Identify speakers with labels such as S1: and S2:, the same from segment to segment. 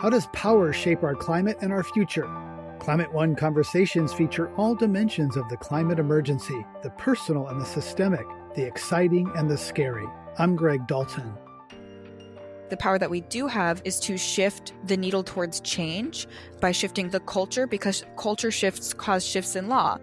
S1: How does power shape our climate and our future? Climate One conversations feature all dimensions of the climate emergency the personal and the systemic, the exciting and the scary. I'm Greg Dalton.
S2: The power that we do have is to shift the needle towards change by shifting the culture because culture shifts cause shifts in law.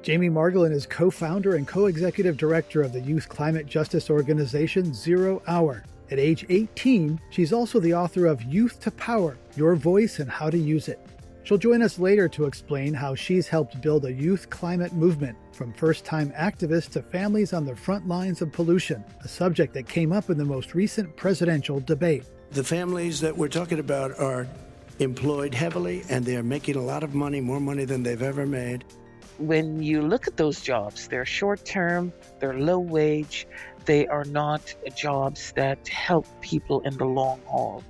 S1: Jamie Margolin is co founder and co executive director of the youth climate justice organization Zero Hour. At age 18, she's also the author of Youth to Power Your Voice and How to Use It. She'll join us later to explain how she's helped build a youth climate movement from first time activists to families on the front lines of pollution, a subject that came up in the most recent presidential debate.
S3: The families that we're talking about are employed heavily and they're making a lot of money, more money than they've ever made.
S4: When you look at those jobs, they're short term, they're low wage, they are not jobs that help people in the long haul.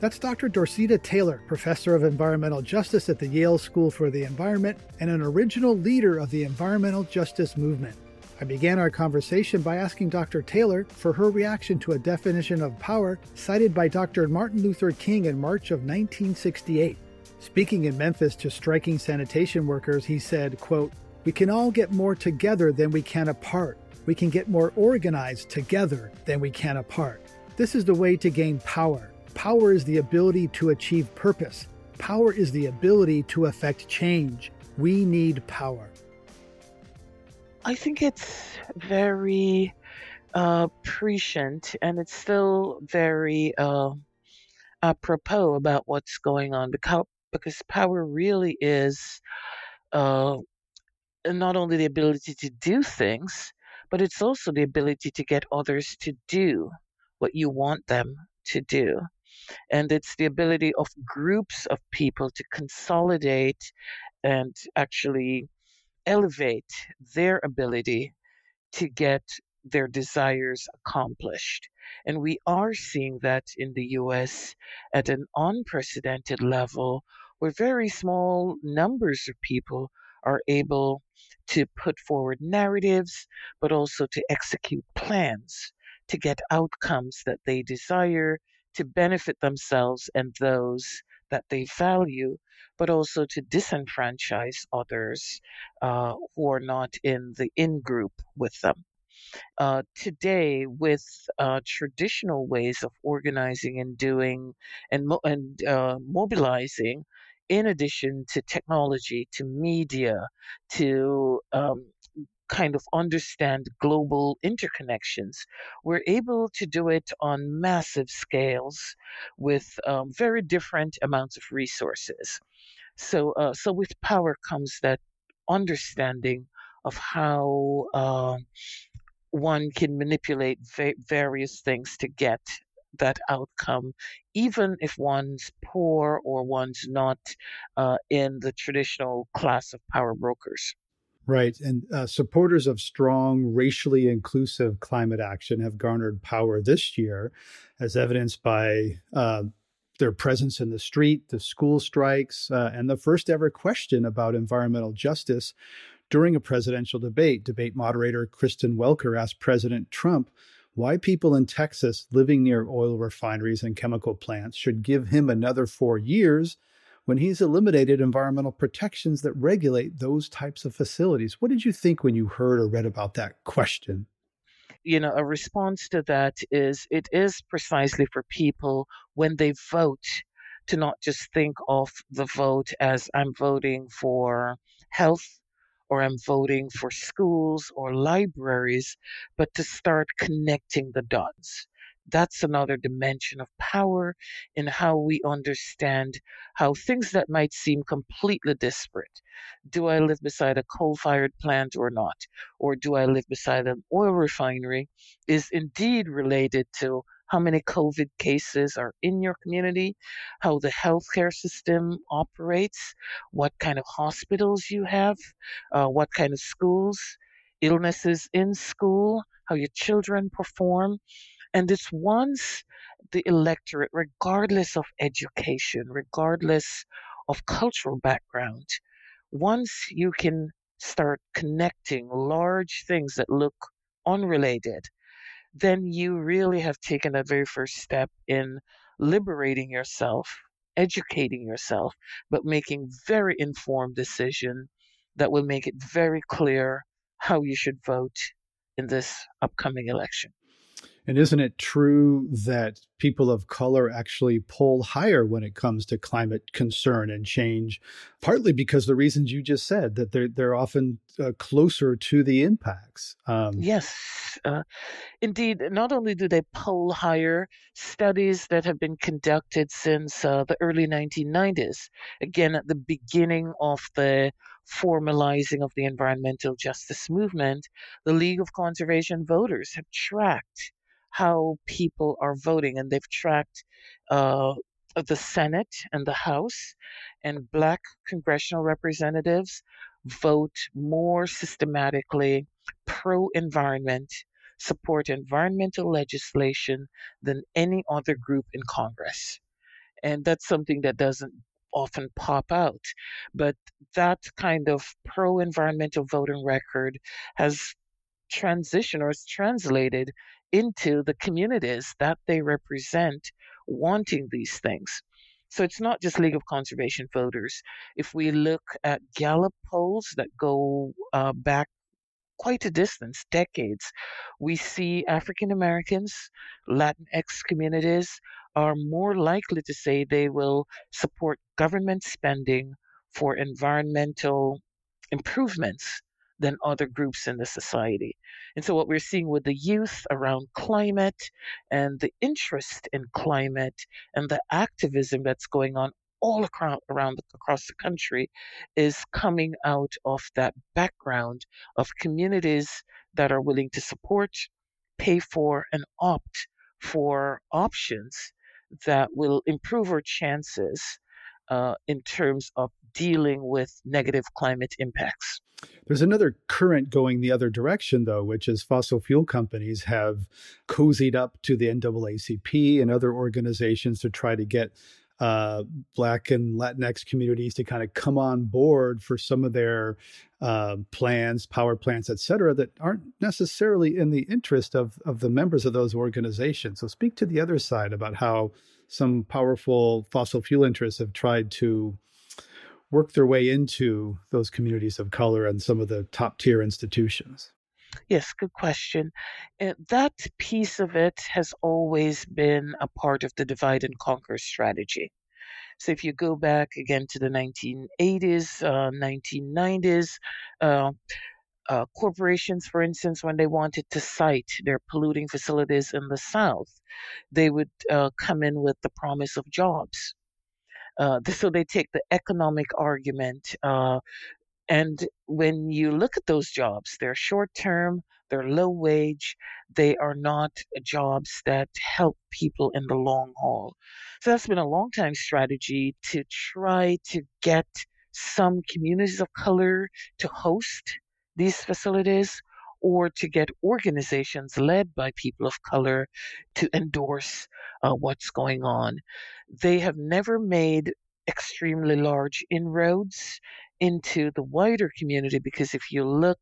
S1: That's Dr. Dorceta Taylor, professor of environmental justice at the Yale School for the Environment and an original leader of the environmental justice movement. I began our conversation by asking Dr. Taylor for her reaction to a definition of power cited by Dr. Martin Luther King in March of 1968. Speaking in Memphis to striking sanitation workers, he said, quote, "We can all get more together than we can apart. We can get more organized together than we can apart. This is the way to gain power." Power is the ability to achieve purpose. Power is the ability to affect change. We need power.
S4: I think it's very uh, prescient and it's still very uh, apropos about what's going on because, because power really is uh, not only the ability to do things, but it's also the ability to get others to do what you want them to do and it's the ability of groups of people to consolidate and actually elevate their ability to get their desires accomplished. And we are seeing that in the US at an unprecedented level, where very small numbers of people are able to put forward narratives, but also to execute plans to get outcomes that they desire to benefit themselves and those that they value, but also to disenfranchise others uh, who are not in the in group with them. Uh, today, with uh, traditional ways of organizing and doing and, mo- and uh, mobilizing, in addition to technology, to media, to um, kind of understand global interconnections, we're able to do it on massive scales with um, very different amounts of resources. So, uh, so with power comes that understanding of how uh, one can manipulate va- various things to get that outcome, even if one's poor or one's not uh, in the traditional class of power brokers.
S1: Right. And uh, supporters of strong, racially inclusive climate action have garnered power this year, as evidenced by uh, their presence in the street, the school strikes, uh, and the first ever question about environmental justice during a presidential debate. Debate moderator Kristen Welker asked President Trump why people in Texas living near oil refineries and chemical plants should give him another four years when he's eliminated environmental protections that regulate those types of facilities. What did you think when you heard or read about that question?
S4: You know, a response to that is it is precisely for people when they vote to not just think of the vote as I'm voting for health or I'm voting for schools or libraries, but to start connecting the dots that's another dimension of power in how we understand how things that might seem completely disparate. Do I live beside a coal fired plant or not? Or do I live beside an oil refinery? Is indeed related to how many COVID cases are in your community, how the healthcare system operates, what kind of hospitals you have, uh, what kind of schools, illnesses in school, how your children perform. And it's once the electorate, regardless of education, regardless of cultural background, once you can start connecting large things that look unrelated, then you really have taken a very first step in liberating yourself educating yourself, but making very informed decision that will make it very clear how you should vote in this upcoming election.
S1: And isn't it true that people of color actually poll higher when it comes to climate concern and change, partly because the reasons you just said that they're they're often uh, closer to the impacts.
S4: Um, yes, uh, indeed. Not only do they poll higher, studies that have been conducted since uh, the early 1990s, again at the beginning of the formalizing of the environmental justice movement, the League of Conservation Voters have tracked how people are voting, and they've tracked uh, the Senate and the House, and Black congressional representatives vote more systematically pro environment, support environmental legislation than any other group in Congress. And that's something that doesn't often pop out. But that kind of pro environmental voting record has transitioned or is translated into the communities that they represent wanting these things. So it's not just League of Conservation voters. If we look at Gallup polls that go uh, back quite a distance, decades, we see African Americans, Latinx communities are more likely to say they will support government spending for environmental improvements than other groups in the society. And so, what we're seeing with the youth around climate and the interest in climate and the activism that's going on all across, around across the country is coming out of that background of communities that are willing to support, pay for, and opt for options that will improve our chances uh, in terms of dealing with negative climate impacts.
S1: There's another current going the other direction, though, which is fossil fuel companies have cozied up to the NAACP and other organizations to try to get uh, Black and Latinx communities to kind of come on board for some of their uh, plans, power plants, et cetera, that aren't necessarily in the interest of, of the members of those organizations. So, speak to the other side about how some powerful fossil fuel interests have tried to work their way into those communities of color and some of the top tier institutions?
S4: Yes, good question. Uh, that piece of it has always been a part of the divide and conquer strategy. So if you go back again to the 1980s, uh, 1990s, uh, uh, corporations, for instance, when they wanted to site their polluting facilities in the South, they would uh, come in with the promise of jobs. Uh, so they take the economic argument. Uh, and when you look at those jobs, they're short term, they're low wage, they are not jobs that help people in the long haul. So that's been a long time strategy to try to get some communities of color to host these facilities or to get organizations led by people of color to endorse uh, what's going on. They have never made extremely large inroads into the wider community because if you look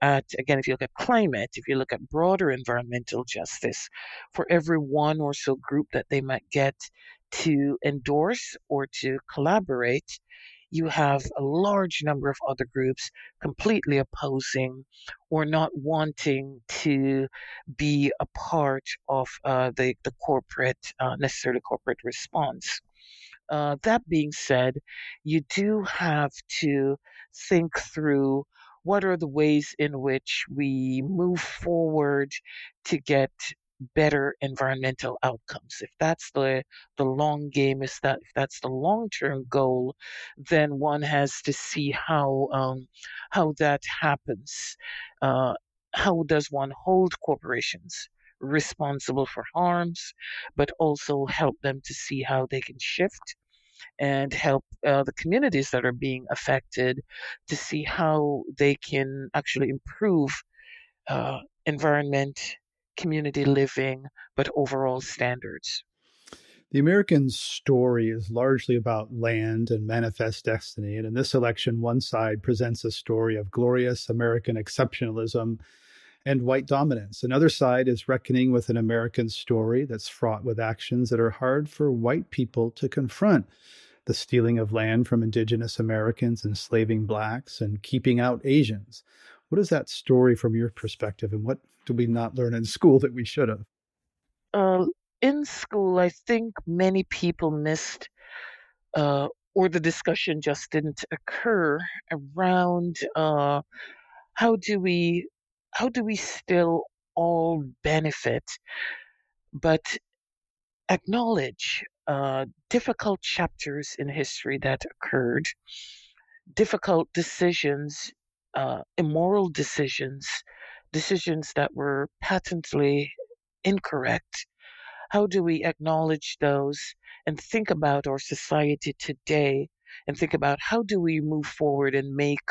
S4: at again if you look at climate if you look at broader environmental justice for every one or so group that they might get to endorse or to collaborate you have a large number of other groups completely opposing or not wanting to be a part of uh, the, the corporate, uh, necessarily corporate response. Uh, that being said, you do have to think through what are the ways in which we move forward to get better environmental outcomes. If that's the the long game, is that if that's the long term goal, then one has to see how um, how that happens. Uh, how does one hold corporations responsible for harms, but also help them to see how they can shift and help uh, the communities that are being affected to see how they can actually improve uh, environment community living, but overall standards.
S1: The American story is largely about land and manifest destiny. And in this election, one side presents a story of glorious American exceptionalism, and white dominance. Another side is reckoning with an American story that's fraught with actions that are hard for white people to confront the stealing of land from indigenous Americans, enslaving blacks, and keeping out Asians. What is that story from your perspective, and what do we not learn in school that we should have?
S4: Uh, in school, I think many people missed, uh, or the discussion just didn't occur around uh, how do we how do we still all benefit, but acknowledge uh, difficult chapters in history that occurred, difficult decisions, uh, immoral decisions, decisions that were patently incorrect. How do we acknowledge those and think about our society today and think about how do we move forward and make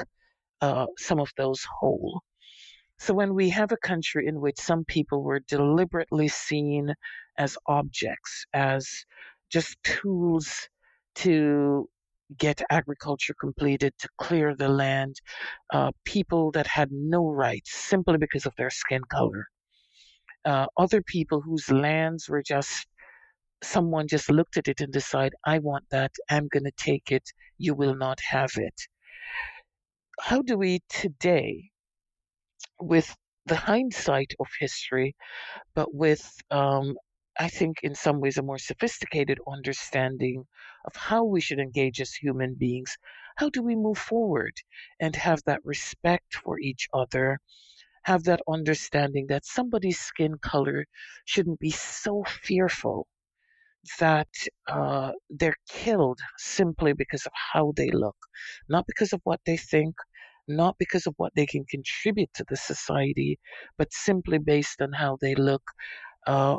S4: uh, some of those whole? So when we have a country in which some people were deliberately seen as objects, as just tools to get agriculture completed, to clear the land, uh, people that had no rights simply because of their skin color, uh, other people whose lands were just someone just looked at it and decided, I want that, I'm going to take it, you will not have it. How do we today, with the hindsight of history, but with um, I think, in some ways, a more sophisticated understanding of how we should engage as human beings. How do we move forward and have that respect for each other? Have that understanding that somebody's skin color shouldn't be so fearful that uh, they're killed simply because of how they look, not because of what they think, not because of what they can contribute to the society, but simply based on how they look. Uh,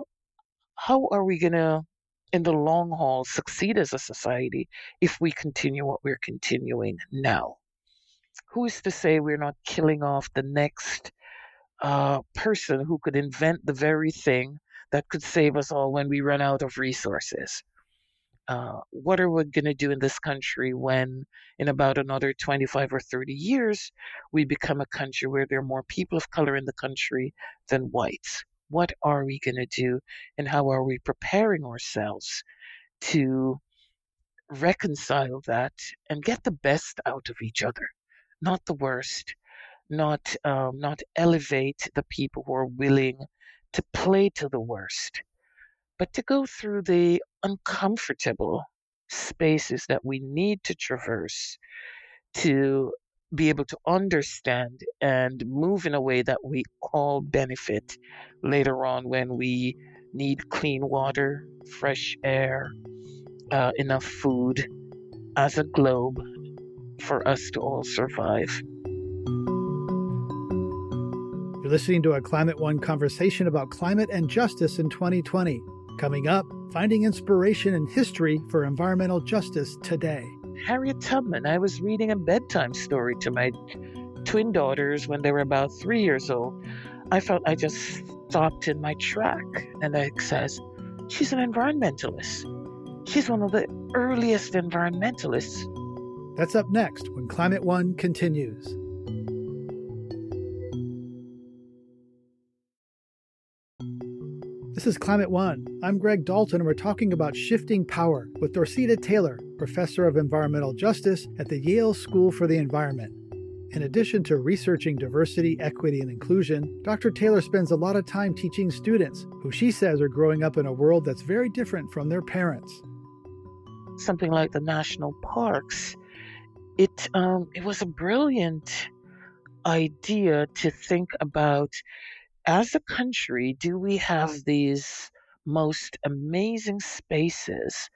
S4: how are we going to, in the long haul, succeed as a society if we continue what we're continuing now? Who is to say we're not killing off the next uh, person who could invent the very thing that could save us all when we run out of resources? Uh, what are we going to do in this country when, in about another 25 or 30 years, we become a country where there are more people of color in the country than whites? What are we going to do and how are we preparing ourselves to reconcile that and get the best out of each other, not the worst, not um, not elevate the people who are willing to play to the worst, but to go through the uncomfortable spaces that we need to traverse to be able to understand and move in a way that we all benefit later on when we need clean water, fresh air, uh, enough food as a globe for us to all survive.
S1: You're listening to a Climate One conversation about climate and justice in 2020. Coming up, finding inspiration in history for environmental justice today.
S4: Harriet Tubman. I was reading a bedtime story to my twin daughters when they were about three years old. I felt I just stopped in my track and I says, She's an environmentalist. She's one of the earliest environmentalists.
S1: That's up next when Climate One continues. This is Climate One. I'm Greg Dalton, and we're talking about shifting power with Dorceta Taylor, professor of environmental justice at the Yale School for the Environment. In addition to researching diversity, equity, and inclusion, Dr. Taylor spends a lot of time teaching students who she says are growing up in a world that's very different from their parents.
S4: Something like the national parks, it um, it was a brilliant idea to think about as a country, do we have these most amazing spaces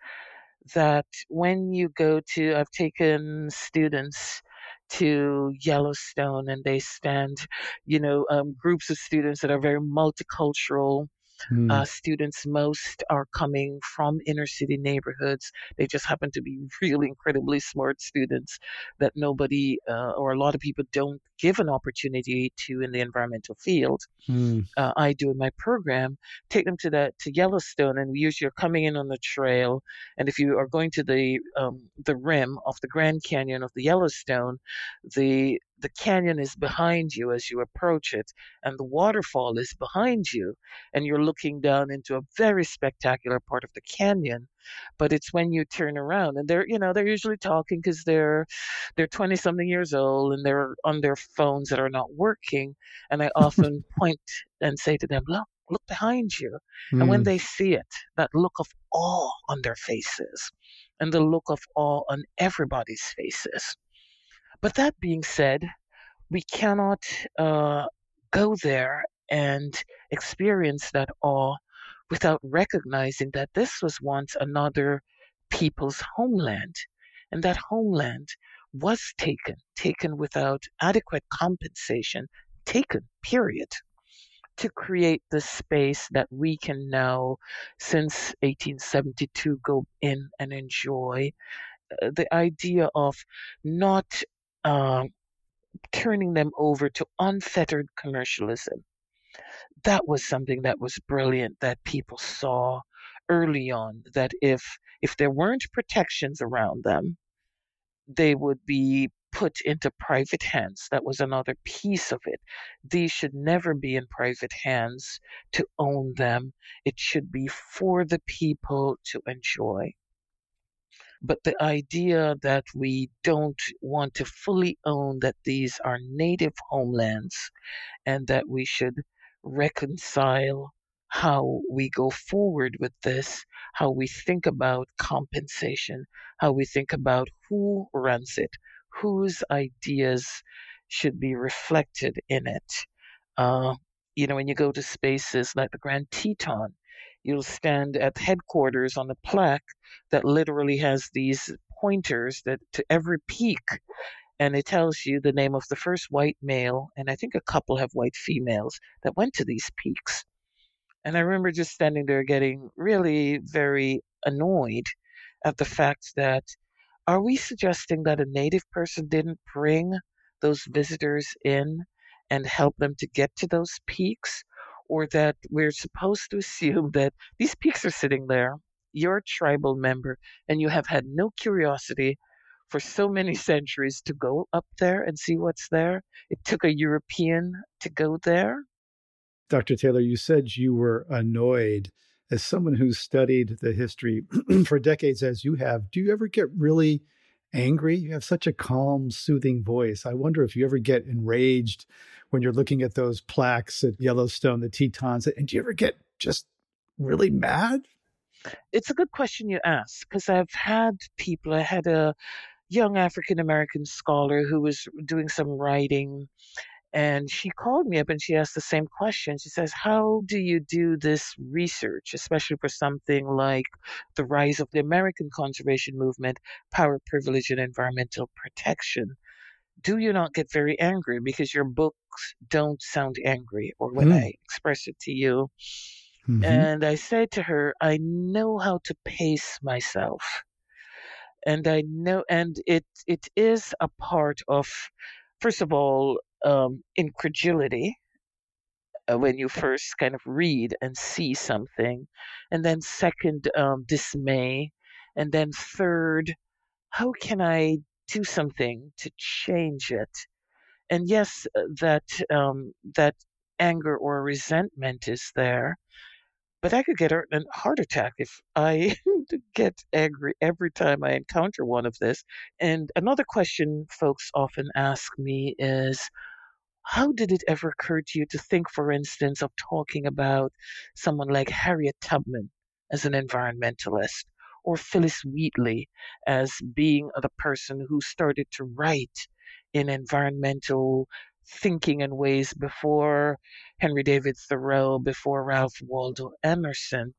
S4: that when you go to, I've taken students to Yellowstone and they stand, you know, um, groups of students that are very multicultural Mm. Uh, students, most are coming from inner city neighborhoods. They just happen to be really incredibly smart students that nobody uh, or a lot of people don't give an opportunity to in the environmental field. Mm. Uh, I do in my program. Take them to that to Yellowstone, and we usually are coming in on the trail. And if you are going to the um, the rim of the Grand Canyon of the Yellowstone, the the canyon is behind you as you approach it, and the waterfall is behind you, and you're looking down into a very spectacular part of the canyon. But it's when you turn around, and they're you know they're usually talking because they're they're twenty something years old and they're on their phones that are not working, and I often point and say to them, look. Look behind you. Mm. And when hmm. they see it, that look of awe on their faces and the look of awe on everybody's faces but that being said, we cannot uh, go there and experience that awe without recognizing that this was once another people's homeland. And that homeland was taken, taken without adequate compensation, taken, period, to create the space that we can now, since 1872, go in and enjoy. Uh, the idea of not um, turning them over to unfettered commercialism. That was something that was brilliant that people saw early on that if if there weren't protections around them, they would be put into private hands. That was another piece of it. These should never be in private hands to own them. It should be for the people to enjoy. But the idea that we don't want to fully own that these are native homelands and that we should reconcile how we go forward with this, how we think about compensation, how we think about who runs it, whose ideas should be reflected in it. Uh, you know, when you go to spaces like the Grand Teton, you'll stand at headquarters on a plaque that literally has these pointers that to every peak and it tells you the name of the first white male and i think a couple have white females that went to these peaks. And i remember just standing there getting really very annoyed at the fact that are we suggesting that a native person didn't bring those visitors in and help them to get to those peaks or that we're supposed to assume that these peaks are sitting there, you're a tribal member, and you have had no curiosity for so many centuries to go up there and see what's there. It took a European to go there.
S1: Dr. Taylor, you said you were annoyed. As someone who's studied the history for decades, as you have, do you ever get really angry? You have such a calm, soothing voice. I wonder if you ever get enraged when you're looking at those plaques at Yellowstone, the Tetons, and do you ever get just really mad?
S4: It's a good question you ask because I've had people, I had a young African American scholar who was doing some writing and she called me up and she asked the same question. She says, How do you do this research, especially for something like the rise of the American conservation movement, power, privilege, and environmental protection? do you not get very angry because your books don't sound angry or when mm. I express it to you? Mm-hmm. And I said to her, I know how to pace myself. And I know, and it it is a part of, first of all, um, incredulity uh, when you first kind of read and see something, and then second, um, dismay, and then third, how can I do something to change it. And yes, uh, that um, that anger or resentment is there, but I could get a heart attack if I get angry every time I encounter one of this. And another question folks often ask me is, how did it ever occur to you to think, for instance, of talking about someone like Harriet Tubman as an environmentalist? or Phillis Wheatley as being the person who started to write in environmental thinking and ways before Henry David Thoreau, before Ralph Waldo Emerson.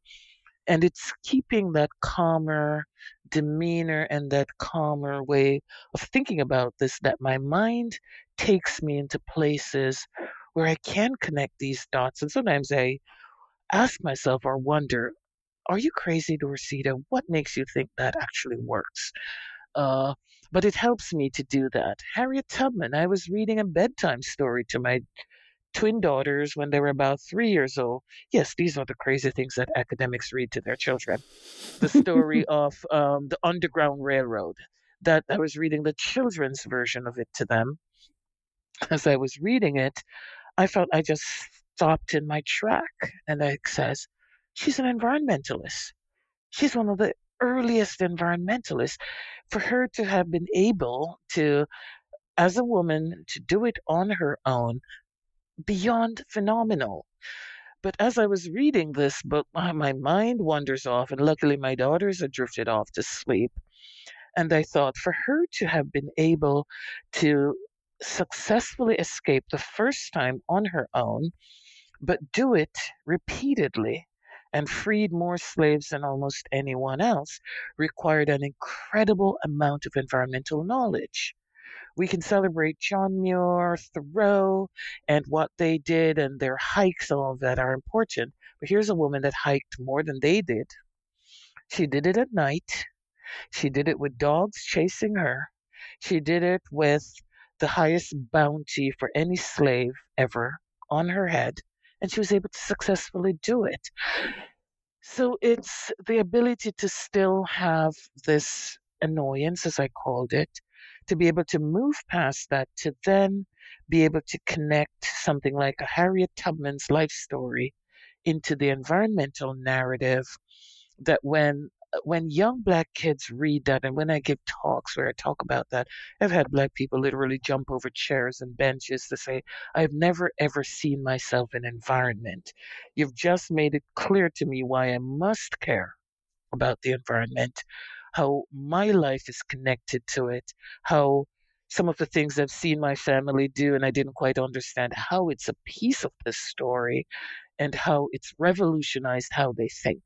S4: And it's keeping that calmer demeanor and that calmer way of thinking about this that my mind takes me into places where I can connect these dots. And sometimes I ask myself or wonder, are you crazy, Dorceta? What makes you think that actually works? Uh, but it helps me to do that. Harriet Tubman, I was reading a bedtime story to my twin daughters when they were about three years old. Yes, these are the crazy things that academics read to their children. The story of um, the Underground Railroad. That I was reading the children's version of it to them. as I was reading it, I felt I just stopped in my track. And it says, she's an environmentalist. She's one of the earliest environmentalists. For her to have been able to, as a woman, to do it on her own, beyond phenomenal. But as I was reading this book, my, mind wanders off, and luckily my daughters had drifted off to sleep. And I thought, for her to have been able to successfully escape the first time on her own, but do it repeatedly and freed more slaves than almost anyone else, required an incredible amount of environmental knowledge. We can celebrate John Muir, Thoreau, and what they did and their hikes, all that are important. But here's a woman that hiked more than they did. She did it at night. She did it with dogs chasing her. She did it with the highest bounty for any slave ever on her head, and she was able to successfully do it. So it's the ability to still have this annoyance, as I called it, to be able to move past that, to then be able to connect something like a Harriet Tubman's life story into the environmental narrative that when uh, when young black kids read that and when I give talks where I talk about that, I've had black people literally jump over chairs and benches to say, I've never ever seen myself in environment. You've just made it clear to me why I must care about the environment, how my life is connected to it, how some of the things I've seen my family do and I didn't quite understand how it's a piece of this story and how it's revolutionized how they think.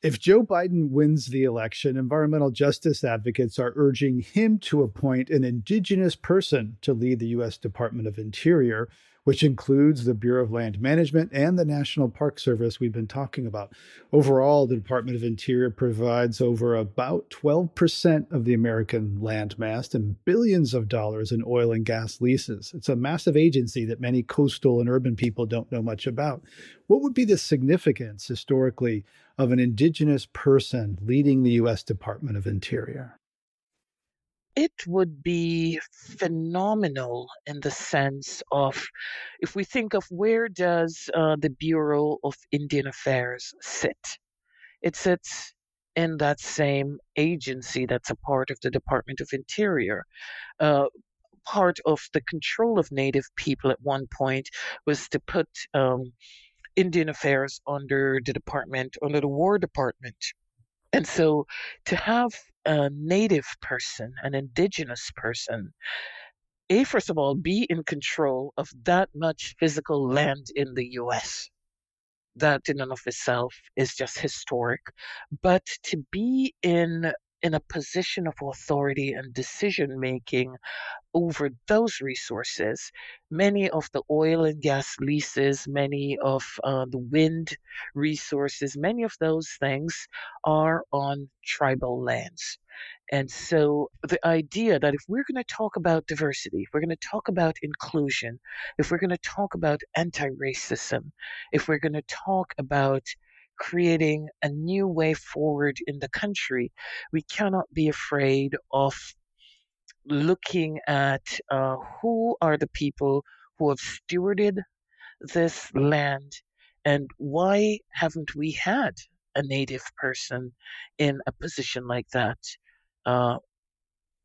S1: If Joe Biden wins the election, environmental justice advocates are urging him to appoint an indigenous person to lead the U.S. Department of Interior, which includes the Bureau of Land Management and the National Park Service we've been talking about. Overall, the Department of Interior provides over about 12% of the American landmass and billions of dollars in oil and gas leases. It's a massive agency that many coastal and urban people don't know much about. What would be the significance historically of an indigenous person leading the U.S. Department of Interior?
S4: It would be phenomenal in the sense of if we think of where does uh, the bureau of indian affairs sit? It sits in that same agency that's a part of the department of interior. Uh, part of the control of native people at one point was to put um, indian affairs under the department under the war department. And so to have a native person, an indigenous person, a first of all, be in control of that much physical land in the US. That in and of itself is just historic. But to be in in a position of authority and decision making over those resources. Many of the oil and gas leases, many of uh, the wind resources, many of those things are on tribal lands. And so the idea that if we're going to talk about diversity, if we're going to talk about inclusion, if we're going to talk about anti racism, if we're going to talk about creating a new way forward in the country, we cannot be afraid of looking at uh, who are the people who have stewarded this land and why haven't we had a native person in a position like that uh,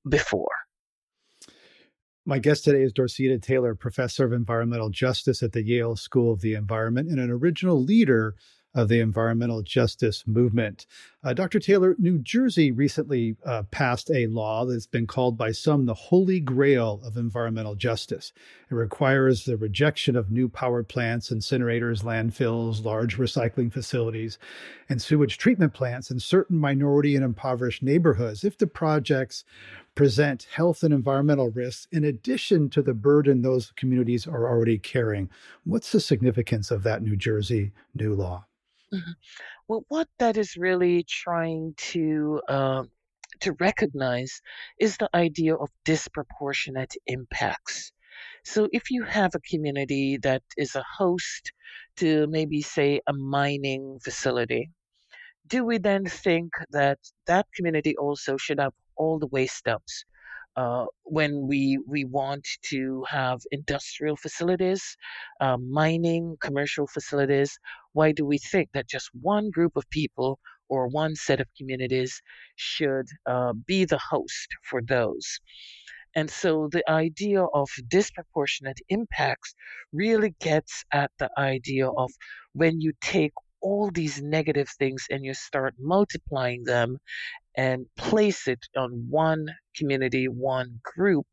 S4: before?
S1: My guest today is Dorceta Taylor, professor of environmental justice at the Yale School of the Environment and an original leader of the environmental justice movement. Uh, Dr. Taylor, New Jersey recently uh, passed a law that's been called by some the holy grail of environmental justice. It requires the rejection of new power plants, incinerators, landfills, large recycling facilities, and sewage treatment plants in certain minority and impoverished neighborhoods if the projects present health and environmental risks in addition to the burden those communities are already carrying. What's the significance of that New Jersey new law?
S4: Mm-hmm. Well, what that is really trying to uh, to recognize is the idea of disproportionate impacts. So, if you have a community that is a host to maybe say a mining facility, do we then think that that community also should have all the waste dumps? Uh, when we we want to have industrial facilities, uh, mining, commercial facilities, why do we think that just one group of people or one set of communities should uh, be the host for those? And so the idea of disproportionate impacts really gets at the idea of when you take all these negative things and you start multiplying them and place it on one community, one group,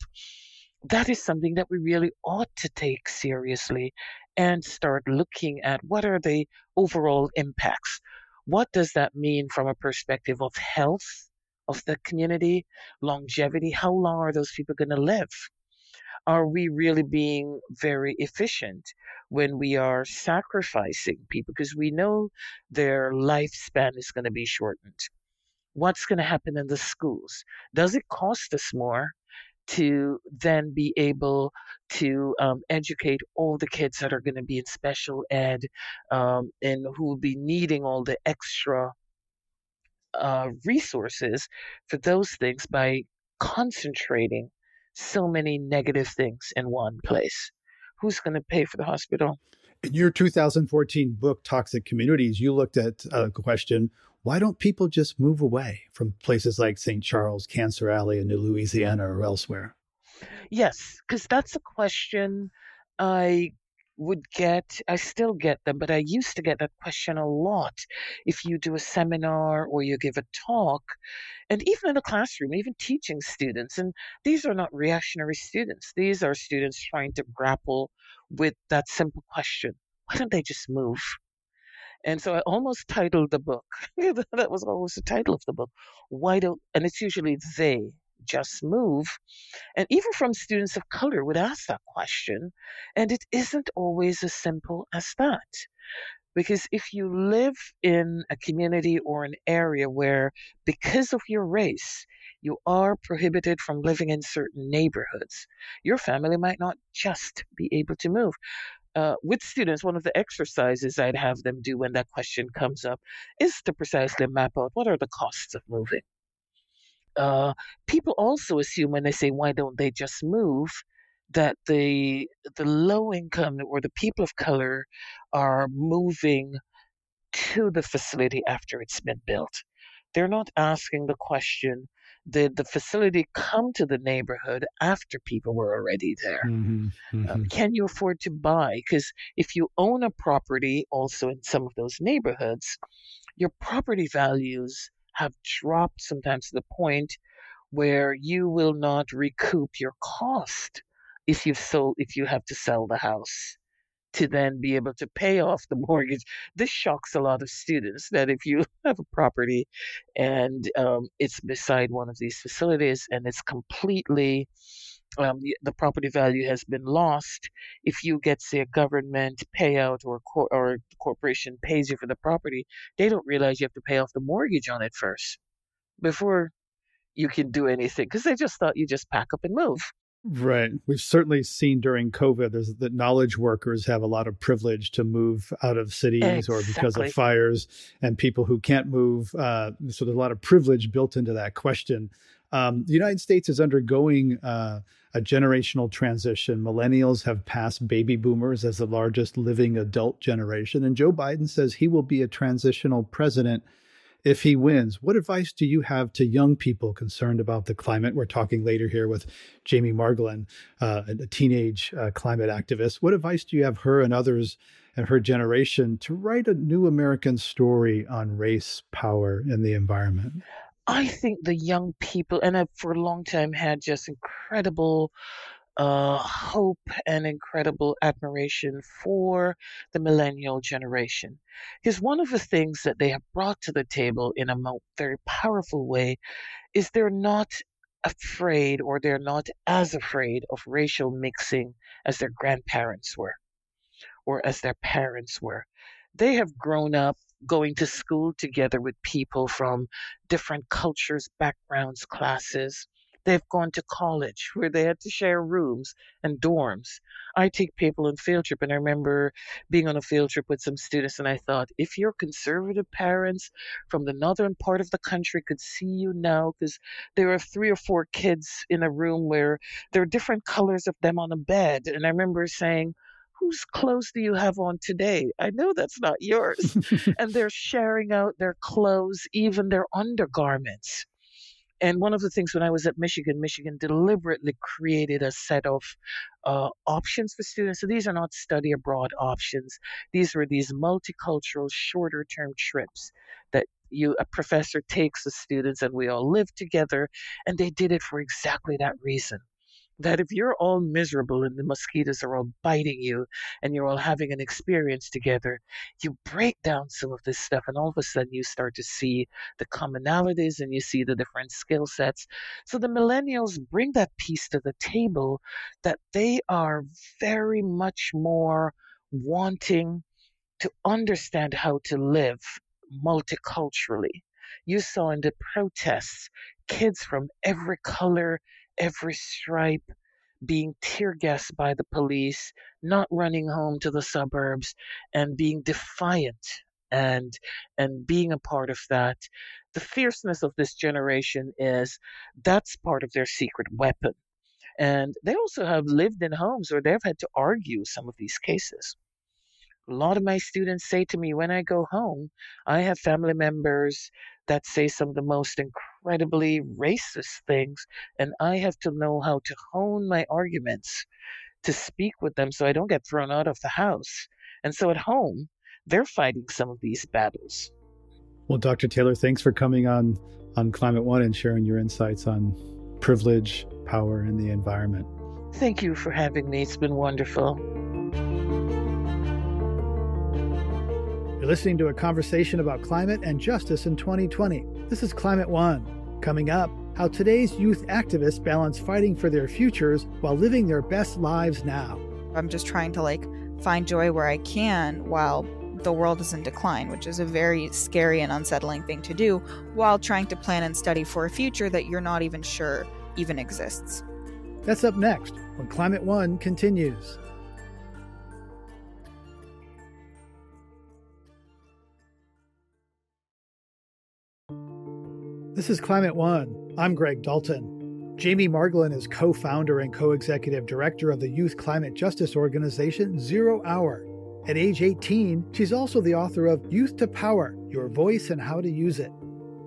S4: that is something that we really ought to take seriously and start looking at what are the overall impacts. What does that mean from a perspective of health of the community, longevity? How long are those people going to live? Are we really being very efficient when we are sacrificing people because we know their lifespan is going to be shortened? What's going to happen in the schools? Does it cost us more to then be able to um, educate all the kids that are going to be in special ed um, and who will be needing all the extra uh, resources for those things by concentrating so many negative things in one place? Who's going to pay for the hospital?
S1: In your 2014 book, Toxic Communities, you looked at a question why don't people just move away from places like St. Charles, Cancer Alley, in New Louisiana, or elsewhere?
S4: Yes, because that's a question I would get, I still get them, but I used to get that question a lot. If you do a seminar or you give a talk, and even in a classroom, even teaching students, and these are not reactionary students, these are students trying to grapple with that simple question why don't they just move? And so I almost titled the book. that was almost the title of the book. Why don't, and it's usually they just move. And even from students of color would ask that question. And it isn't always as simple as that. Because if you live in a community or an area where, because of your race, you are prohibited from living in certain neighborhoods, your family might not just be able to move uh, with students, one of the exercises I'd have them do when that question comes up is to precisely map out what are the costs of moving. Uh, people also assume when they say, why don't they just move? That the the low income or the people of color are moving to the facility after it's been built. They're not asking the question, did the facility come to the neighborhood after people were already there? Mm-hmm, mm-hmm. Um, can you afford to buy? Because if you own a property also in some of those neighborhoods, your property values have dropped sometimes to the point where you will not recoup your cost if you've sold if you have to sell the house to then be able to pay off the mortgage. This shocks a lot of students that if you have a property and um, it's beside one of these facilities and it's completely um, the, the, property value has been lost. If you get, say, a government payout or cor- or corporation pays you for the property, they don't realize you have to pay off the mortgage on it first before you can do anything because they just thought you just pack up and move.
S1: Right. We've certainly seen during COVID there's that knowledge workers have a lot of privilege to move out of cities exactly. or because of fires and people who can't move. Uh, so there's a lot of privilege built into that question. Um, the United States is undergoing uh, a generational transition. Millennials have passed baby boomers as the largest living adult generation. And Joe Biden says he will be a transitional president if he wins. What advice do you have to young people concerned about the climate? We're talking later here with Jamie Margolin, uh, a teenage uh, climate activist. What advice do you have her and others and her generation to write a new American story on race, power, and the environment?
S4: I think the young people, and I've for a long time had just incredible uh, hope and incredible admiration for the millennial generation. Because one of the things that they have brought to the table in a very powerful way is they're not afraid or they're not as afraid of racial mixing as their grandparents were or as their parents were. They have grown up going to school together with people from different cultures, backgrounds, classes They've gone to college where they had to share rooms and dorms. I take people on field trip, and I remember being on a field trip with some students, and I thought, if your conservative parents from the northern part of the country could see you now, because there are three or four kids in a room where there are different colors of them on a bed, and I remember saying, whose clothes do you have on today? I know that's not yours. and they're sharing out their clothes, even their undergarments. And one of the things when I was at Michigan, Michigan deliberately created a set of uh, options for students. So these are not study abroad options. These were these multicultural, shorter term trips that you a professor takes the students and we all live together. And they did it for exactly that reason that if you're all miserable and the mosquitoes are all biting you and you're all having an experience together, you break down some of this stuff and all of a sudden you start to see the commonalities and you see the different skill sets. So the millennials bring that piece to the table that they are very much more wanting to understand how to live multiculturally. You saw in the protests kids from every color, every stripe, being tear gassed by the police, not running home to the suburbs, and being defiant and and being a part of that. The fierceness of this generation is that's part of their secret weapon. And they also have lived in homes where they've had to argue some of these cases. A lot of my students say to me when I go home, I have family members that say some of the most incredibly racist things, and I have to know how to hone my arguments to speak with them so I don't get thrown out of the house. And so at home, they're fighting some of these battles.
S1: Well, Dr. Taylor, thanks for coming on on Climate One and sharing your insights on privilege, power, and the environment.
S4: Thank you for having me. It's been wonderful.
S1: You're listening to a conversation about climate and justice in 2020. This is Climate One. Coming up, how today's youth activists balance fighting for their futures while living their best lives now.
S2: I'm just trying to like find joy where I can while the world is in decline, which is a very scary and unsettling thing to do while trying to plan and study for a future that you're not even sure even exists.
S1: That's up next when Climate One continues. This is Climate One. I'm Greg Dalton. Jamie Margolin is co founder and co executive director of the youth climate justice organization Zero Hour. At age 18, she's also the author of Youth to Power Your Voice and How to Use It.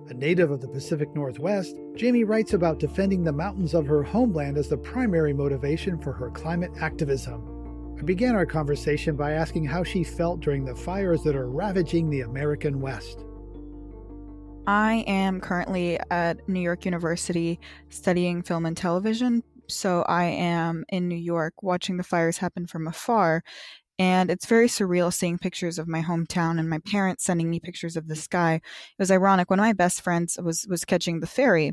S1: A native of the Pacific Northwest, Jamie writes about defending the mountains of her homeland as the primary motivation for her climate activism. I began our conversation by asking how she felt during the fires that are ravaging the American West.
S2: I am currently at New York University studying film and television. So I am in New York watching the fires happen from afar. And it's very surreal seeing pictures of my hometown and my parents sending me pictures of the sky. It was ironic. One of my best friends was was catching the ferry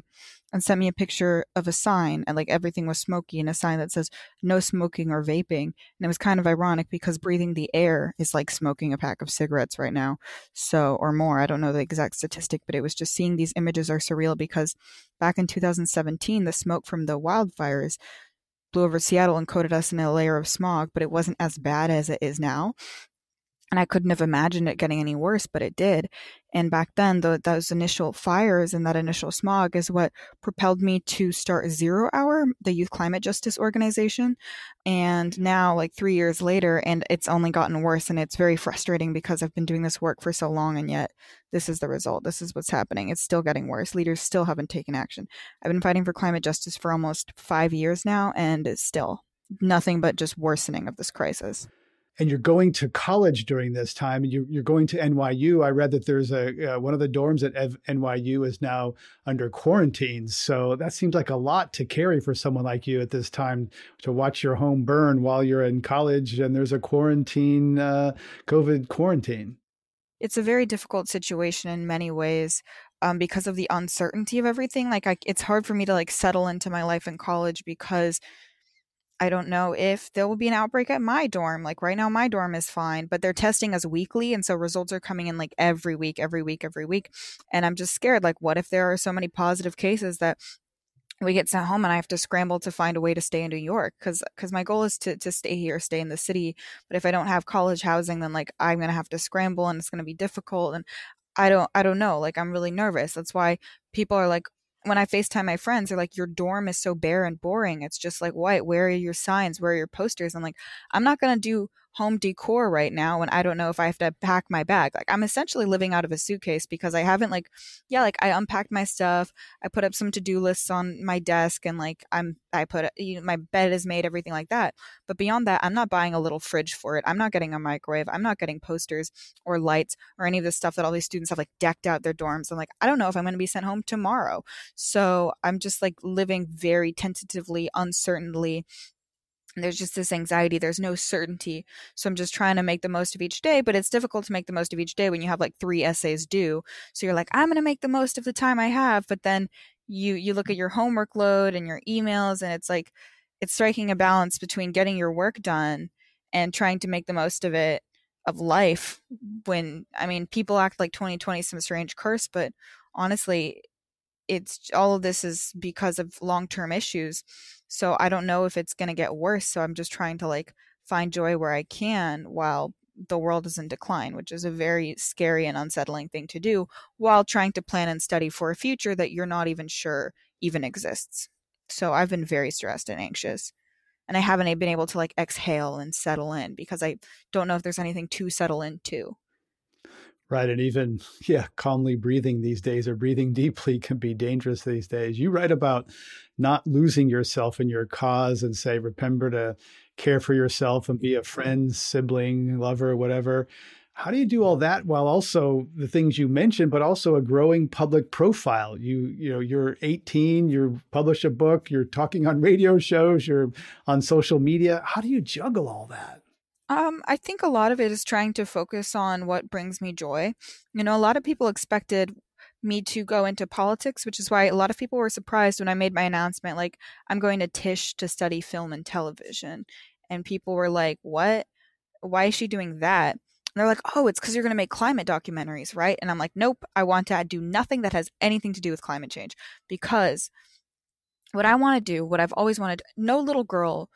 S2: and sent me a picture of a sign and like everything was smoky and a sign that says no smoking or vaping and it was kind of ironic because breathing the air is like smoking a pack of cigarettes right now so or more i don't know the exact statistic but it was just seeing these images are surreal because back in 2017 the smoke from the wildfires blew over seattle and coated us in a layer of smog but it wasn't as bad as it is now and I couldn't have imagined it getting any worse, but it did. And back then, the, those initial fires and that initial smog is what propelled me to start Zero Hour, the Youth Climate Justice Organization. And now, like three years later, and it's only gotten worse. And it's very frustrating because I've been doing this work for so long, and yet this is the result. This is what's happening. It's still getting worse. Leaders still haven't taken action. I've been fighting for climate justice for almost five years now, and it's still nothing but just worsening of this crisis
S1: and you're going to college during this time and you, are going to NYU. I read that there's a uh, one of the dorms at NYU is now under quarantine. So that seems like a lot to carry for someone like you at this time to watch your home burn while you're in college and there's a quarantine, uh, COVID quarantine.
S2: It's a very difficult situation in many ways. Um, because of the uncertainty of everything, like I, it's hard for me to like settle into my life in college because I don't know if there will be an outbreak at my dorm. Like right now, my dorm is fine, but they're testing us weekly. And so results are coming in like every week, every week, every week. And I'm just scared. Like, what if there are so many positive cases that we get sent home and I have to scramble to find a way to stay in New York because because my goal is to to stay here, stay in the city. But if I don't have college housing, then like I'm gonna have to scramble and it's gonna be difficult. And I don't I don't know. Like I'm really nervous. That's why people are like, when I FaceTime my friends, they're like, Your dorm is so bare and boring. It's just like white. Where are your signs? Where are your posters? I'm like, I'm not gonna do home decor right now and I don't know if I have to pack my bag. Like I'm essentially living out of a suitcase because I haven't like yeah, like I unpacked my stuff. I put up some to-do lists on my desk and like I'm I put you know, my bed is made everything like that. But beyond that, I'm not buying a little fridge for it. I'm not getting a microwave. I'm not getting posters or lights or any of the stuff that all these students have like decked out their dorms. I'm like I don't know if I'm going to be sent home tomorrow. So I'm just like living very tentatively, uncertainly there's just this anxiety there's no certainty. So i'm just trying to make the most of each day but it's difficult to make the most of each day when you have like three essays due. So you're like i'm going to make the most of the time i have but then you you look at your homework load and your emails and it's like it's striking a balance between getting your work done and trying to make the most of it of life when i mean people act like 2020 is some strange curse but honestly it's all of this is because of long-term issues so i don't know if it's going to get worse so i'm just trying to like find joy where i can while the world is in decline which is a very scary and unsettling thing to do while trying to plan and study for a future that you're not even sure even exists. So i've been very stressed and anxious and i haven't been able to like exhale and settle in because i don't know if there's anything to settle into
S1: Right. And even, yeah, calmly breathing these days or breathing deeply can be dangerous these days. You write about not losing yourself in your cause and say, remember to care for yourself and be a friend, sibling, lover, whatever. How do you do all that while also the things you mentioned, but also a growing public profile? You, you know, you're 18, you publish a book, you're talking on radio shows, you're on social media. How do you juggle all that?
S2: Um, I think a lot of it is trying to focus on what brings me joy. You know, a lot of people expected me to go into politics, which is why a lot of people were surprised when I made my announcement, like, I'm going to Tisch to study film and television. And people were like, What? Why is she doing that? And they're like, Oh, it's because you're going to make climate documentaries, right? And I'm like, Nope, I want to do nothing that has anything to do with climate change because what I want to do, what I've always wanted, no little girl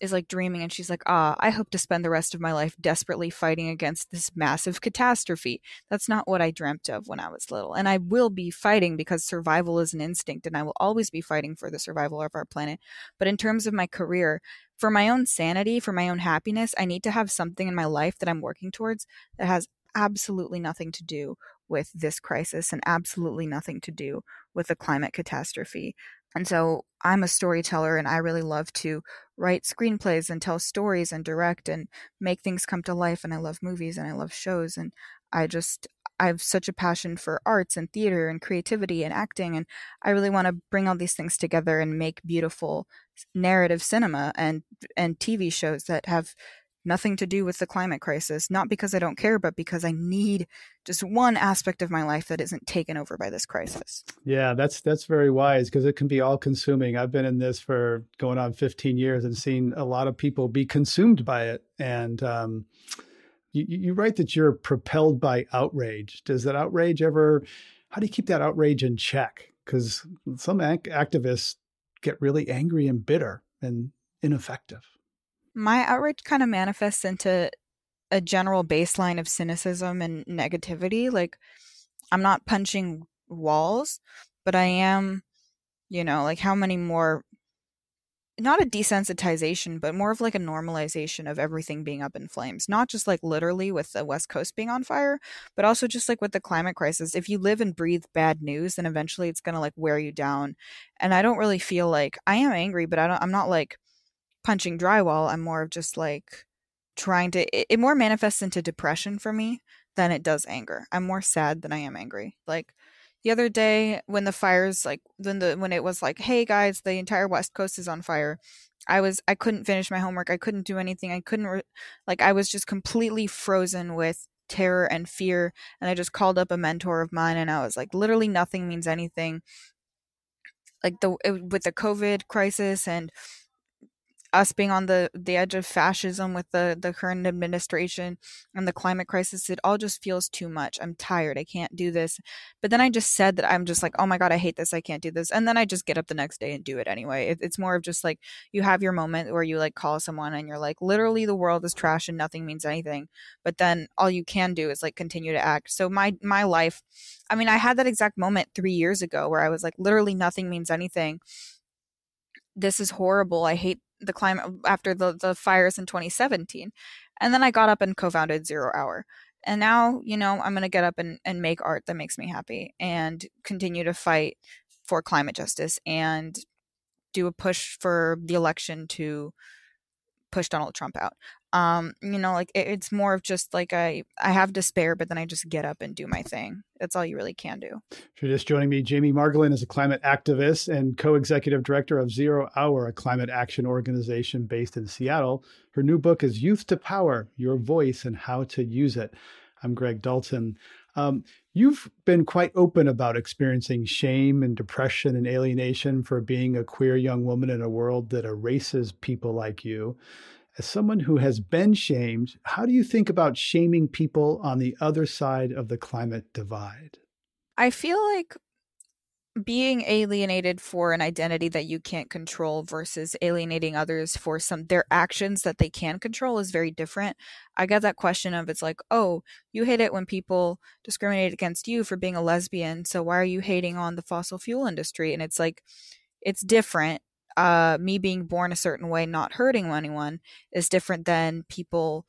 S2: is like dreaming and she's like, ah, I hope to spend the rest of my life desperately fighting against this massive catastrophe. That's not what I dreamt of when I was little. And I will be fighting because survival is an instinct and I will always be fighting for the survival of our planet. But in terms of my career, for my own sanity, for my own happiness, I need to have something in my life that I'm working towards that has absolutely nothing to do with this crisis and absolutely nothing to do with the climate catastrophe. And so I'm a storyteller and I really love to write screenplays and tell stories and direct and make things come to life. And I love movies and I love shows. And I just, I have such a passion for arts and theater and creativity and acting. And I really want to bring all these things together and make beautiful narrative cinema and, and TV shows that have nothing to do with the climate crisis, not because I don't care, but because I need just one aspect of my life that isn't taken over by this crisis.
S1: Yeah, that's that's very wise because it can be all consuming. I've been in this for going on 15 years and seen a lot of people be consumed by it. And um, you, you write that you're propelled by outrage. Does that outrage ever? How do you keep that outrage in check? Because some ac- activists get really angry and bitter and ineffective
S2: my outrage kind of manifests into a general baseline of cynicism and negativity. Like, I'm not punching walls, but I am, you know, like how many more, not a desensitization, but more of like a normalization of everything being up in flames. Not just like literally with the West Coast being on fire, but also just like with the climate crisis. If you live and breathe bad news, then eventually it's going to like wear you down. And I don't really feel like I am angry, but I don't, I'm not like, punching drywall. I'm more of just like trying to it, it more manifests into depression for me than it does anger. I'm more sad than I am angry. Like the other day when the fires like when the when it was like, "Hey guys, the entire west coast is on fire." I was I couldn't finish my homework. I couldn't do anything. I couldn't re- like I was just completely frozen with terror and fear and I just called up a mentor of mine and I was like literally nothing means anything. Like the it, with the COVID crisis and us being on the the edge of fascism with the the current administration and the climate crisis it all just feels too much. I'm tired. I can't do this. But then i just said that i'm just like oh my god i hate this. I can't do this. And then i just get up the next day and do it anyway. It, it's more of just like you have your moment where you like call someone and you're like literally the world is trash and nothing means anything. But then all you can do is like continue to act. So my my life i mean i had that exact moment 3 years ago where i was like literally nothing means anything. This is horrible. I hate the climate after the, the fires in 2017. And then I got up and co founded Zero Hour. And now, you know, I'm going to get up and, and make art that makes me happy and continue to fight for climate justice and do a push for the election to push Donald Trump out um you know like it, it's more of just like i i have despair but then i just get up and do my thing. That's all you really can do.
S1: If you're just joining me jamie margolin is a climate activist and co-executive director of zero hour a climate action organization based in seattle. Her new book is youth to power your voice and how to use it. I'm greg dalton. Um, you've been quite open about experiencing shame and depression and alienation for being a queer young woman in a world that erases people like you as someone who has been shamed, how do you think about shaming people on the other side of the climate divide?
S2: I feel like being alienated for an identity that you can't control versus alienating others for some their actions that they can control is very different. I get that question of it's like, "Oh, you hate it when people discriminate against you for being a lesbian, so why are you hating on the fossil fuel industry?" And it's like it's different uh, me being born a certain way, not hurting anyone, is different than people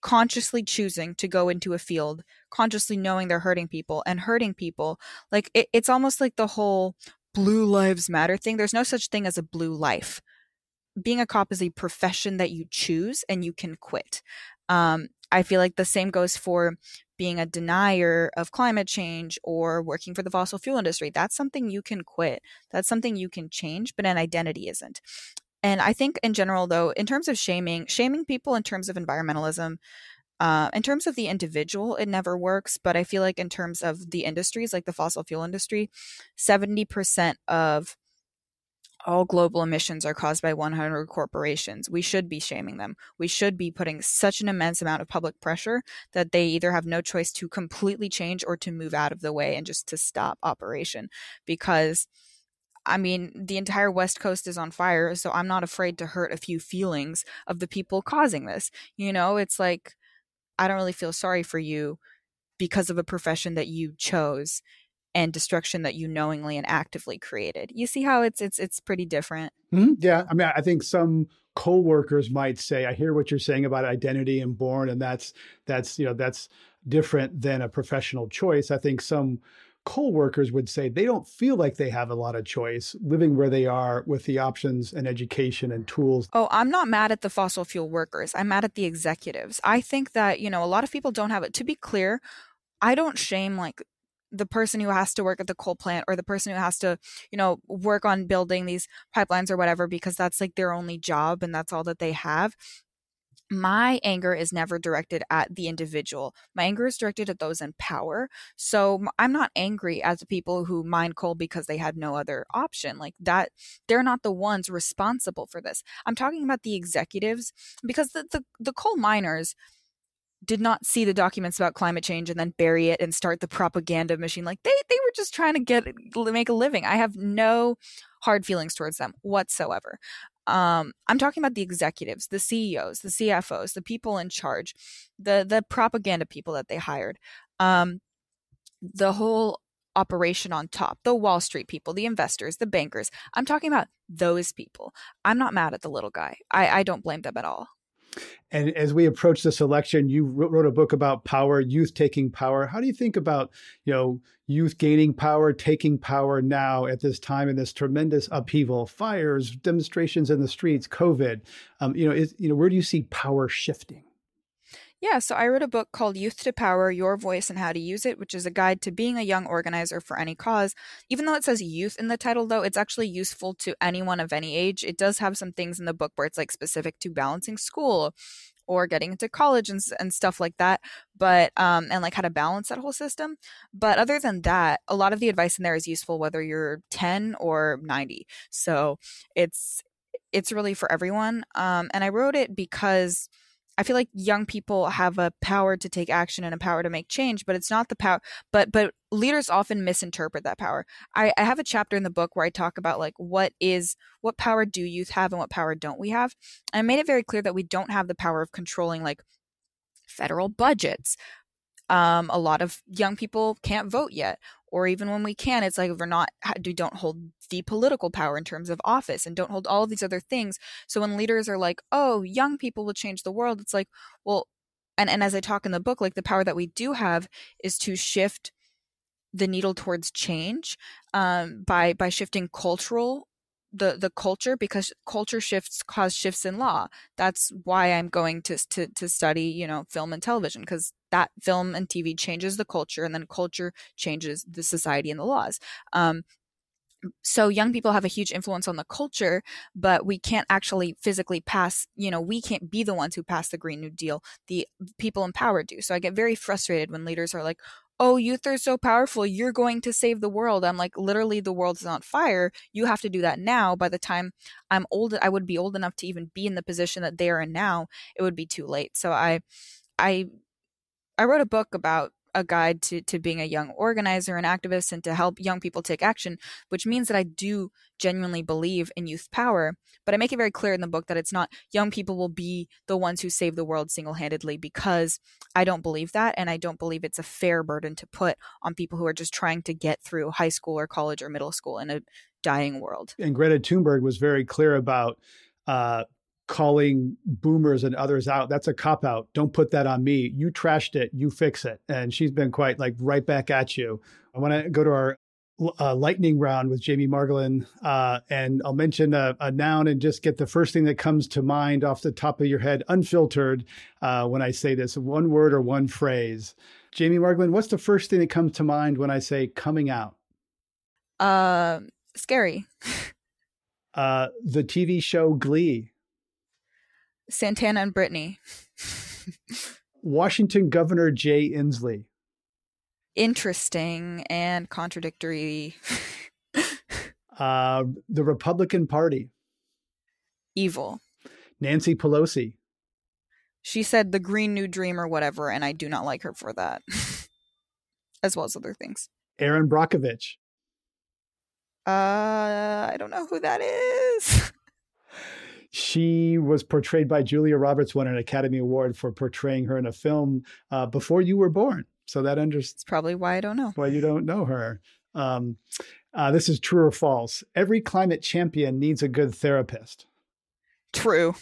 S2: consciously choosing to go into a field, consciously knowing they're hurting people and hurting people. Like it, it's almost like the whole blue lives matter thing. There's no such thing as a blue life. Being a cop is a profession that you choose and you can quit. Um, I feel like the same goes for being a denier of climate change or working for the fossil fuel industry. That's something you can quit. That's something you can change, but an identity isn't. And I think in general, though, in terms of shaming, shaming people in terms of environmentalism, uh, in terms of the individual, it never works. But I feel like in terms of the industries, like the fossil fuel industry, 70% of all global emissions are caused by 100 corporations. We should be shaming them. We should be putting such an immense amount of public pressure that they either have no choice to completely change or to move out of the way and just to stop operation. Because, I mean, the entire West Coast is on fire, so I'm not afraid to hurt a few feelings of the people causing this. You know, it's like, I don't really feel sorry for you because of a profession that you chose and destruction that you knowingly and actively created. You see how it's it's it's pretty different.
S1: Mm-hmm. Yeah, I mean, I think some co-workers might say, "I hear what you're saying about identity and born, and that's that's you know that's different than a professional choice." I think some co-workers would say they don't feel like they have a lot of choice living where they are with the options and education and tools.
S2: Oh, I'm not mad at the fossil fuel workers. I'm mad at the executives. I think that, you know, a lot of people don't have it. To be clear, I don't shame like the person who has to work at the coal plant or the person who has to, you know, work on building these pipelines or whatever because that's like their only job and that's all that they have. My anger is never directed at the individual. My anger is directed at those in power. So I'm not angry at the people who mine coal because they had no other option. Like that, they're not the ones responsible for this. I'm talking about the executives because the, the, the coal miners, did not see the documents about climate change and then bury it and start the propaganda machine. Like they they were just trying to get make a living. I have no hard feelings towards them whatsoever. Um, i'm talking about the executives the ceos the cfos the people in charge the the propaganda people that they hired. Um, the whole operation on top the wall street people the investors the bankers. I'm talking about those people. I'm not mad at the little guy. I i don't blame them at all
S1: and as we approach this election, you wrote a book about power, youth taking power. How do you think about, you know, youth gaining power, taking power now at this time in this tremendous upheaval, fires, demonstrations in the streets, COVID? Um, you know, is, you know, where do you see power shifting?
S2: Yeah, so I wrote a book called Youth to Power Your Voice and How to Use It, which is a guide to being a young organizer for any cause. Even though it says youth in the title, though, it's actually useful to anyone of any age. It does have some things in the book where it's like specific to balancing school or getting into college and, and stuff like that but um and like how to balance that whole system but other than that a lot of the advice in there is useful whether you're 10 or 90 so it's it's really for everyone. Um, and I wrote it because I feel like young people have a power to take action and a power to make change, but it's not the power. But but leaders often misinterpret that power. I, I have a chapter in the book where I talk about like what is what power do youth have and what power don't we have. And I made it very clear that we don't have the power of controlling like federal budgets. Um, a lot of young people can't vote yet, or even when we can, it's like we're not we don't hold the political power in terms of office and don't hold all of these other things. So when leaders are like, "Oh, young people will change the world," it's like, well, and and as I talk in the book, like the power that we do have is to shift the needle towards change um, by by shifting cultural the the culture because culture shifts cause shifts in law. That's why I'm going to to to study you know film and television because that film and TV changes the culture and then culture changes the society and the laws. Um, so young people have a huge influence on the culture but we can't actually physically pass you know we can't be the ones who pass the green new deal the people in power do so i get very frustrated when leaders are like oh, youth are so powerful. You're going to save the world. I'm like, literally, the world's on fire. You have to do that now. By the time I'm old, I would be old enough to even be in the position that they are in now. It would be too late. So I, I, I wrote a book about a guide to, to being a young organizer and activist and to help young people take action, which means that I do genuinely believe in youth power. But I make it very clear in the book that it's not young people will be the ones who save the world single handedly because I don't believe that. And I don't believe it's a fair burden to put on people who are just trying to get through high school or college or middle school in a dying world.
S1: And Greta Thunberg was very clear about uh, calling boomers and others out. That's a cop out. Don't put that on me. You trashed it. You fix it. And she's been quite like right back at you. I want to go to our uh, lightning round with Jamie Margolin, uh, and I'll mention a, a, noun and just get the first thing that comes to mind off the top of your head, unfiltered, uh, when I say this one word or one phrase. Jamie Margolin, what's the first thing that comes to mind when I say coming out?
S2: Uh, scary.
S1: uh, the TV show Glee.
S2: Santana and Brittany.
S1: Washington Governor Jay Inslee.
S2: Interesting and contradictory.
S1: uh, the Republican Party.
S2: Evil.
S1: Nancy Pelosi.
S2: She said the Green New Dream or whatever, and I do not like her for that, as well as other things.
S1: Erin Brockovich.
S2: Uh, I don't know who that is.
S1: she was portrayed by Julia Roberts, won an Academy Award for portraying her in a film uh, before you were born. So that understands
S2: probably why I don't know.
S1: Why you don't know her. Um, uh, this is true or false. Every climate champion needs a good therapist.
S2: True.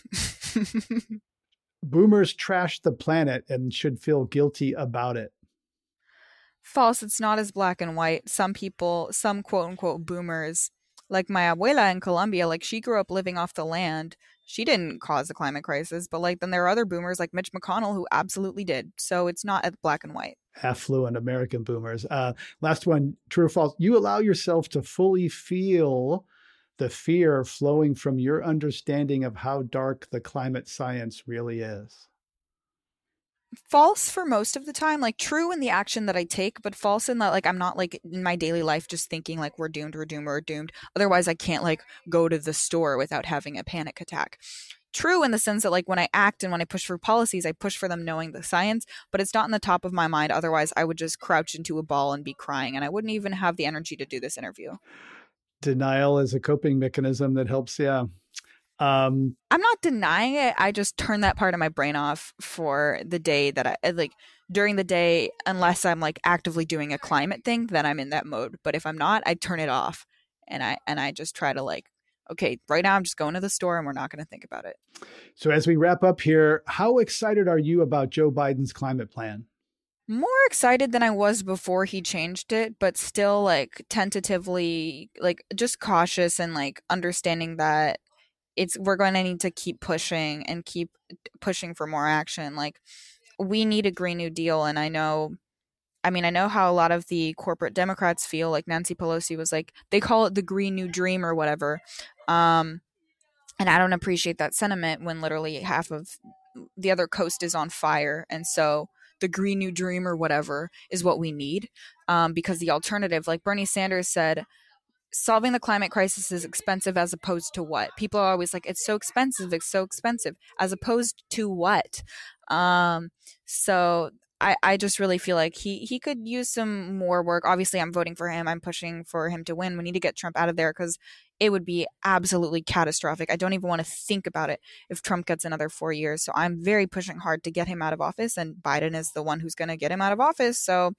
S1: Boomers trash the planet and should feel guilty about it.
S2: False. It's not as black and white. Some people, some quote unquote boomers, like my abuela in Colombia, like she grew up living off the land. She didn't cause the climate crisis, but like then there are other boomers like Mitch McConnell who absolutely did. So it's not black and white.
S1: Affluent American boomers. Uh, last one, true or false? You allow yourself to fully feel the fear flowing from your understanding of how dark the climate science really is
S2: false for most of the time like true in the action that i take but false in that like i'm not like in my daily life just thinking like we're doomed we're doomed we're doomed. Otherwise i can't like go to the store without having a panic attack. True in the sense that like when i act and when i push for policies i push for them knowing the science but it's not in the top of my mind. Otherwise i would just crouch into a ball and be crying and i wouldn't even have the energy to do this interview.
S1: Denial is a coping mechanism that helps yeah
S2: um, I'm not denying it. I just turn that part of my brain off for the day that I like during the day, unless I'm like actively doing a climate thing, then I'm in that mode. But if I'm not, I turn it off and I and I just try to like, okay, right now I'm just going to the store and we're not going to think about it.
S1: So as we wrap up here, how excited are you about Joe Biden's climate plan?
S2: More excited than I was before he changed it, but still like tentatively like just cautious and like understanding that it's we're going to need to keep pushing and keep pushing for more action like we need a green new deal and i know i mean i know how a lot of the corporate democrats feel like nancy pelosi was like they call it the green new dream or whatever um and i don't appreciate that sentiment when literally half of the other coast is on fire and so the green new dream or whatever is what we need um, because the alternative like bernie sanders said solving the climate crisis is expensive as opposed to what? People are always like, it's so expensive, it's so expensive, as opposed to what? Um, so I, I just really feel like he, he could use some more work. Obviously, I'm voting for him. I'm pushing for him to win. We need to get Trump out of there because it would be absolutely catastrophic. I don't even want to think about it if Trump gets another four years. So I'm very pushing hard to get him out of office, and Biden is the one who's going to get him out of office. So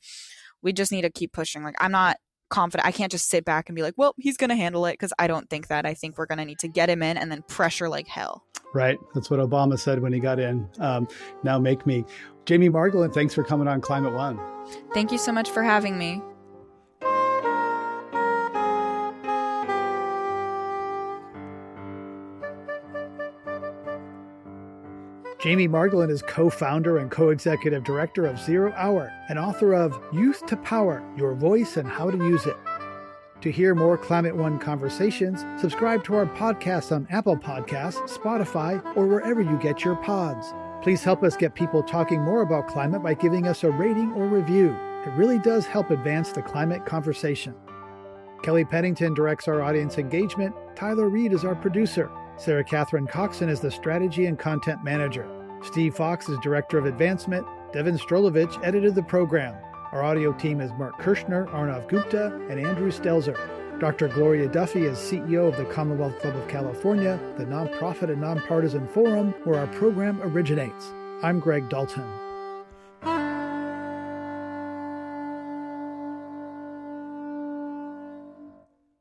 S2: we just need to keep pushing. Like, I'm not confident. I can't just sit back and be like, well, he's going to handle it because I don't think that. I think we're going to need to get him in and then pressure like hell.
S1: Right. That's what Obama said when he got in. Um, now make me. Jamie Margolin, thanks for coming on Climate One.
S2: Thank you so much for having me.
S1: Jamie Margolin is co founder and co executive director of Zero Hour and author of Youth to Power Your Voice and How to Use It. To hear more Climate One conversations, subscribe to our podcast on Apple Podcasts, Spotify, or wherever you get your pods. Please help us get people talking more about climate by giving us a rating or review. It really does help advance the climate conversation. Kelly Pennington directs our audience engagement. Tyler Reed is our producer. Sarah Catherine Coxon is the strategy and content manager. Steve Fox is director of advancement. Devon Strolovitch edited the program. Our audio team is Mark Kirschner, Arnav Gupta, and Andrew Stelzer. Dr. Gloria Duffy is CEO of the Commonwealth Club of California, the nonprofit and nonpartisan forum where our program originates. I'm Greg Dalton.